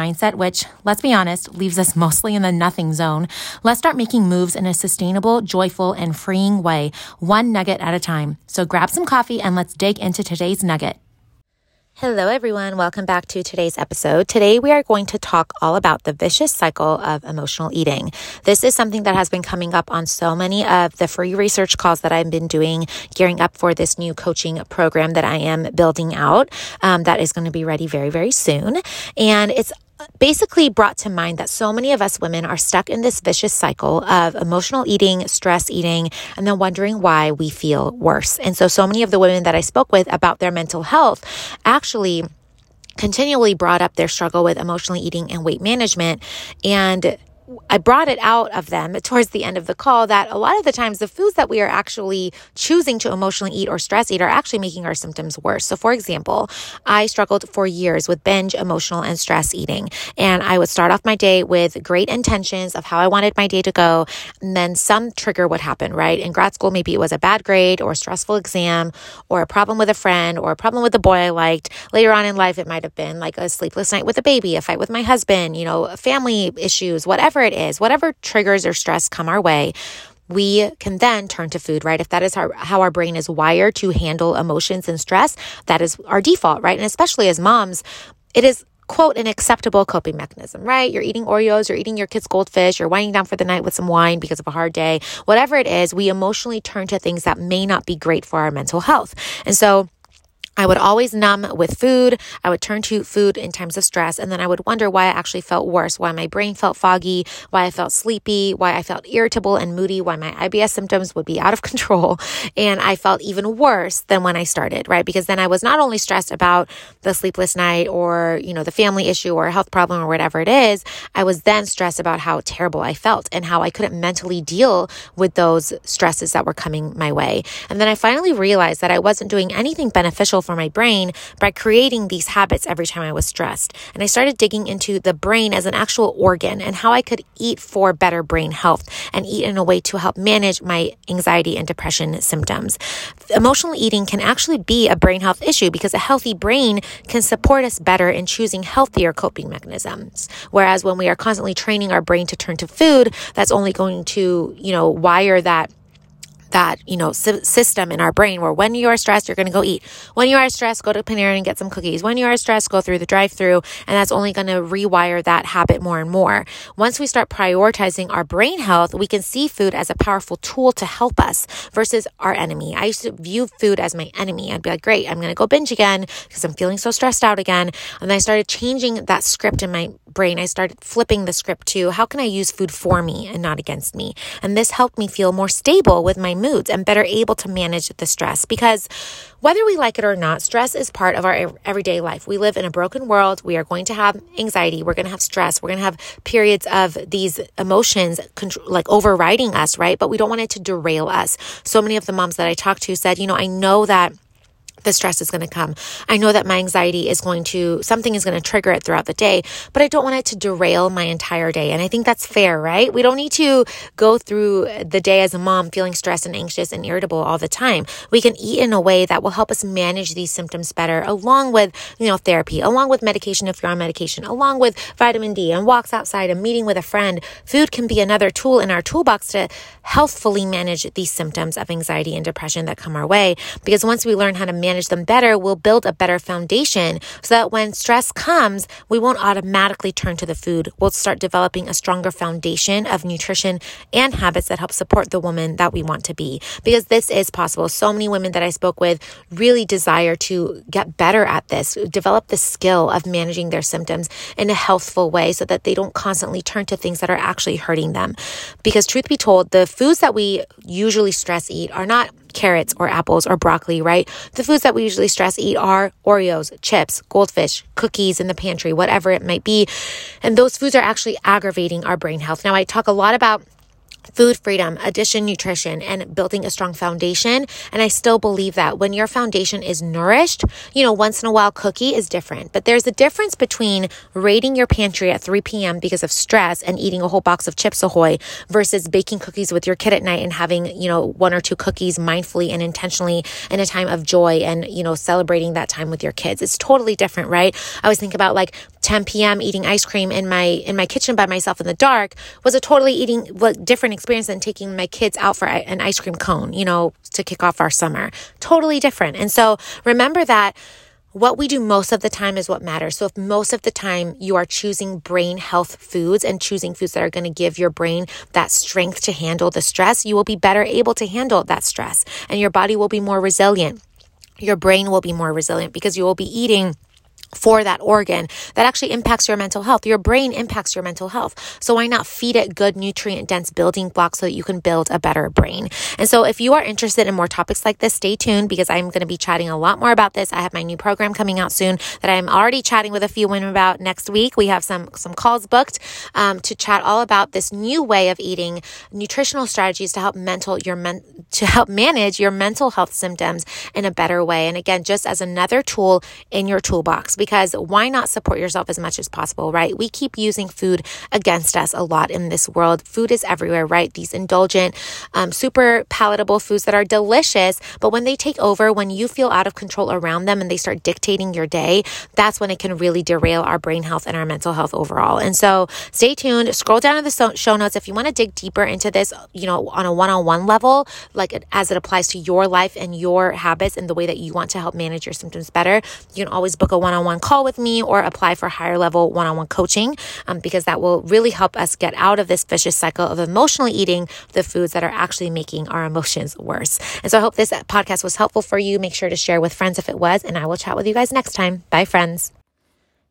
mindset, which, let's be honest, leaves us mostly in the nothing zone, let's start making moves in a sustainable, joyful, and freeing way, one nugget at a time. So grab some coffee and let's dig into today's nugget. Hello, everyone. Welcome back to today's episode. Today, we are going to talk all about the vicious cycle of emotional eating. This is something that has been coming up on so many of the free research calls that I've been doing, gearing up for this new coaching program that I am building out. Um, that is going to be ready very, very soon. And it's basically brought to mind that so many of us women are stuck in this vicious cycle of emotional eating, stress eating, and then wondering why we feel worse. And so, so many of the women that I spoke with about their mental health actually continually brought up their struggle with emotionally eating and weight management. And I brought it out of them towards the end of the call that a lot of the times the foods that we are actually choosing to emotionally eat or stress eat are actually making our symptoms worse. So, for example, I struggled for years with binge, emotional, and stress eating. And I would start off my day with great intentions of how I wanted my day to go. And then some trigger would happen, right? In grad school, maybe it was a bad grade or a stressful exam or a problem with a friend or a problem with the boy I liked. Later on in life, it might have been like a sleepless night with a baby, a fight with my husband, you know, family issues, whatever whatever it is, whatever triggers or stress come our way, we can then turn to food, right? If that is our, how our brain is wired to handle emotions and stress, that is our default, right? And especially as moms, it is quote an acceptable coping mechanism, right? You're eating Oreos, you're eating your kid's goldfish, you're winding down for the night with some wine because of a hard day. Whatever it is, we emotionally turn to things that may not be great for our mental health. And so I would always numb with food. I would turn to food in times of stress. And then I would wonder why I actually felt worse, why my brain felt foggy, why I felt sleepy, why I felt irritable and moody, why my IBS symptoms would be out of control. And I felt even worse than when I started, right? Because then I was not only stressed about the sleepless night or, you know, the family issue or a health problem or whatever it is, I was then stressed about how terrible I felt and how I couldn't mentally deal with those stresses that were coming my way. And then I finally realized that I wasn't doing anything beneficial for my brain by creating these habits every time I was stressed. And I started digging into the brain as an actual organ and how I could eat for better brain health and eat in a way to help manage my anxiety and depression symptoms. Emotional eating can actually be a brain health issue because a healthy brain can support us better in choosing healthier coping mechanisms. Whereas when we are constantly training our brain to turn to food, that's only going to, you know, wire that that, you know, system in our brain where when you are stressed, you're going to go eat. When you are stressed, go to Panera and get some cookies. When you are stressed, go through the drive through. And that's only going to rewire that habit more and more. Once we start prioritizing our brain health, we can see food as a powerful tool to help us versus our enemy. I used to view food as my enemy. I'd be like, great, I'm going to go binge again because I'm feeling so stressed out again. And I started changing that script in my brain. I started flipping the script to how can I use food for me and not against me? And this helped me feel more stable with my moods and better able to manage the stress because whether we like it or not, stress is part of our everyday life. We live in a broken world. We are going to have anxiety. We're going to have stress. We're going to have periods of these emotions like overriding us, right? But we don't want it to derail us. So many of the moms that I talked to said, you know, I know that the stress is going to come. I know that my anxiety is going to, something is going to trigger it throughout the day, but I don't want it to derail my entire day. And I think that's fair, right? We don't need to go through the day as a mom feeling stressed and anxious and irritable all the time. We can eat in a way that will help us manage these symptoms better, along with, you know, therapy, along with medication if you're on medication, along with vitamin D and walks outside and meeting with a friend. Food can be another tool in our toolbox to healthfully manage these symptoms of anxiety and depression that come our way. Because once we learn how to manage manage them better, we'll build a better foundation so that when stress comes, we won't automatically turn to the food. We'll start developing a stronger foundation of nutrition and habits that help support the woman that we want to be. Because this is possible. So many women that I spoke with really desire to get better at this, develop the skill of managing their symptoms in a healthful way so that they don't constantly turn to things that are actually hurting them. Because truth be told, the foods that we usually stress eat are not carrots or apples or broccoli, right? The foods that we usually stress eat are Oreos, chips, goldfish, cookies in the pantry, whatever it might be. And those foods are actually aggravating our brain health. Now, I talk a lot about food freedom, addition nutrition, and building a strong foundation. And I still believe that when your foundation is nourished, you know, once in a while cookie is different. But there's a difference between raiding your pantry at 3 p.m. because of stress and eating a whole box of Chips Ahoy versus baking cookies with your kid at night and having, you know, one or two cookies mindfully and intentionally in a time of joy and, you know, celebrating that time with your kids. It's totally different, right? I always think about like 10 p.m. eating ice cream in my in my kitchen by myself in the dark was a totally eating what different experience than taking my kids out for an ice cream cone, you know, to kick off our summer. Totally different. And so remember that what we do most of the time is what matters. So if most of the time you are choosing brain health foods and choosing foods that are going to give your brain that strength to handle the stress, you will be better able to handle that stress and your body will be more resilient. Your brain will be more resilient because you will be eating for that organ that actually impacts your mental health. Your brain impacts your mental health. So why not feed it good nutrient dense building blocks so that you can build a better brain? And so if you are interested in more topics like this, stay tuned because I'm going to be chatting a lot more about this. I have my new program coming out soon that I'm already chatting with a few women about next week. We have some, some calls booked um, to chat all about this new way of eating nutritional strategies to help mental your men, to help manage your mental health symptoms in a better way. And again, just as another tool in your toolbox because why not support yourself as much as possible, right? We keep using food against us a lot in this world. Food is everywhere, right? These indulgent, um, super palatable foods that are delicious, but when they take over, when you feel out of control around them and they start dictating your day, that's when it can really derail our brain health and our mental health overall. And so stay tuned, scroll down to the show notes if you want to dig deeper into this, you know, on a one on one level, like as it applies to your life and your habits and the way that you want to help manage your symptoms better. You can always book a one on one one call with me or apply for higher level one on one coaching um, because that will really help us get out of this vicious cycle of emotionally eating the foods that are actually making our emotions worse. And so I hope this podcast was helpful for you. Make sure to share with friends if it was, and I will chat with you guys next time. Bye, friends.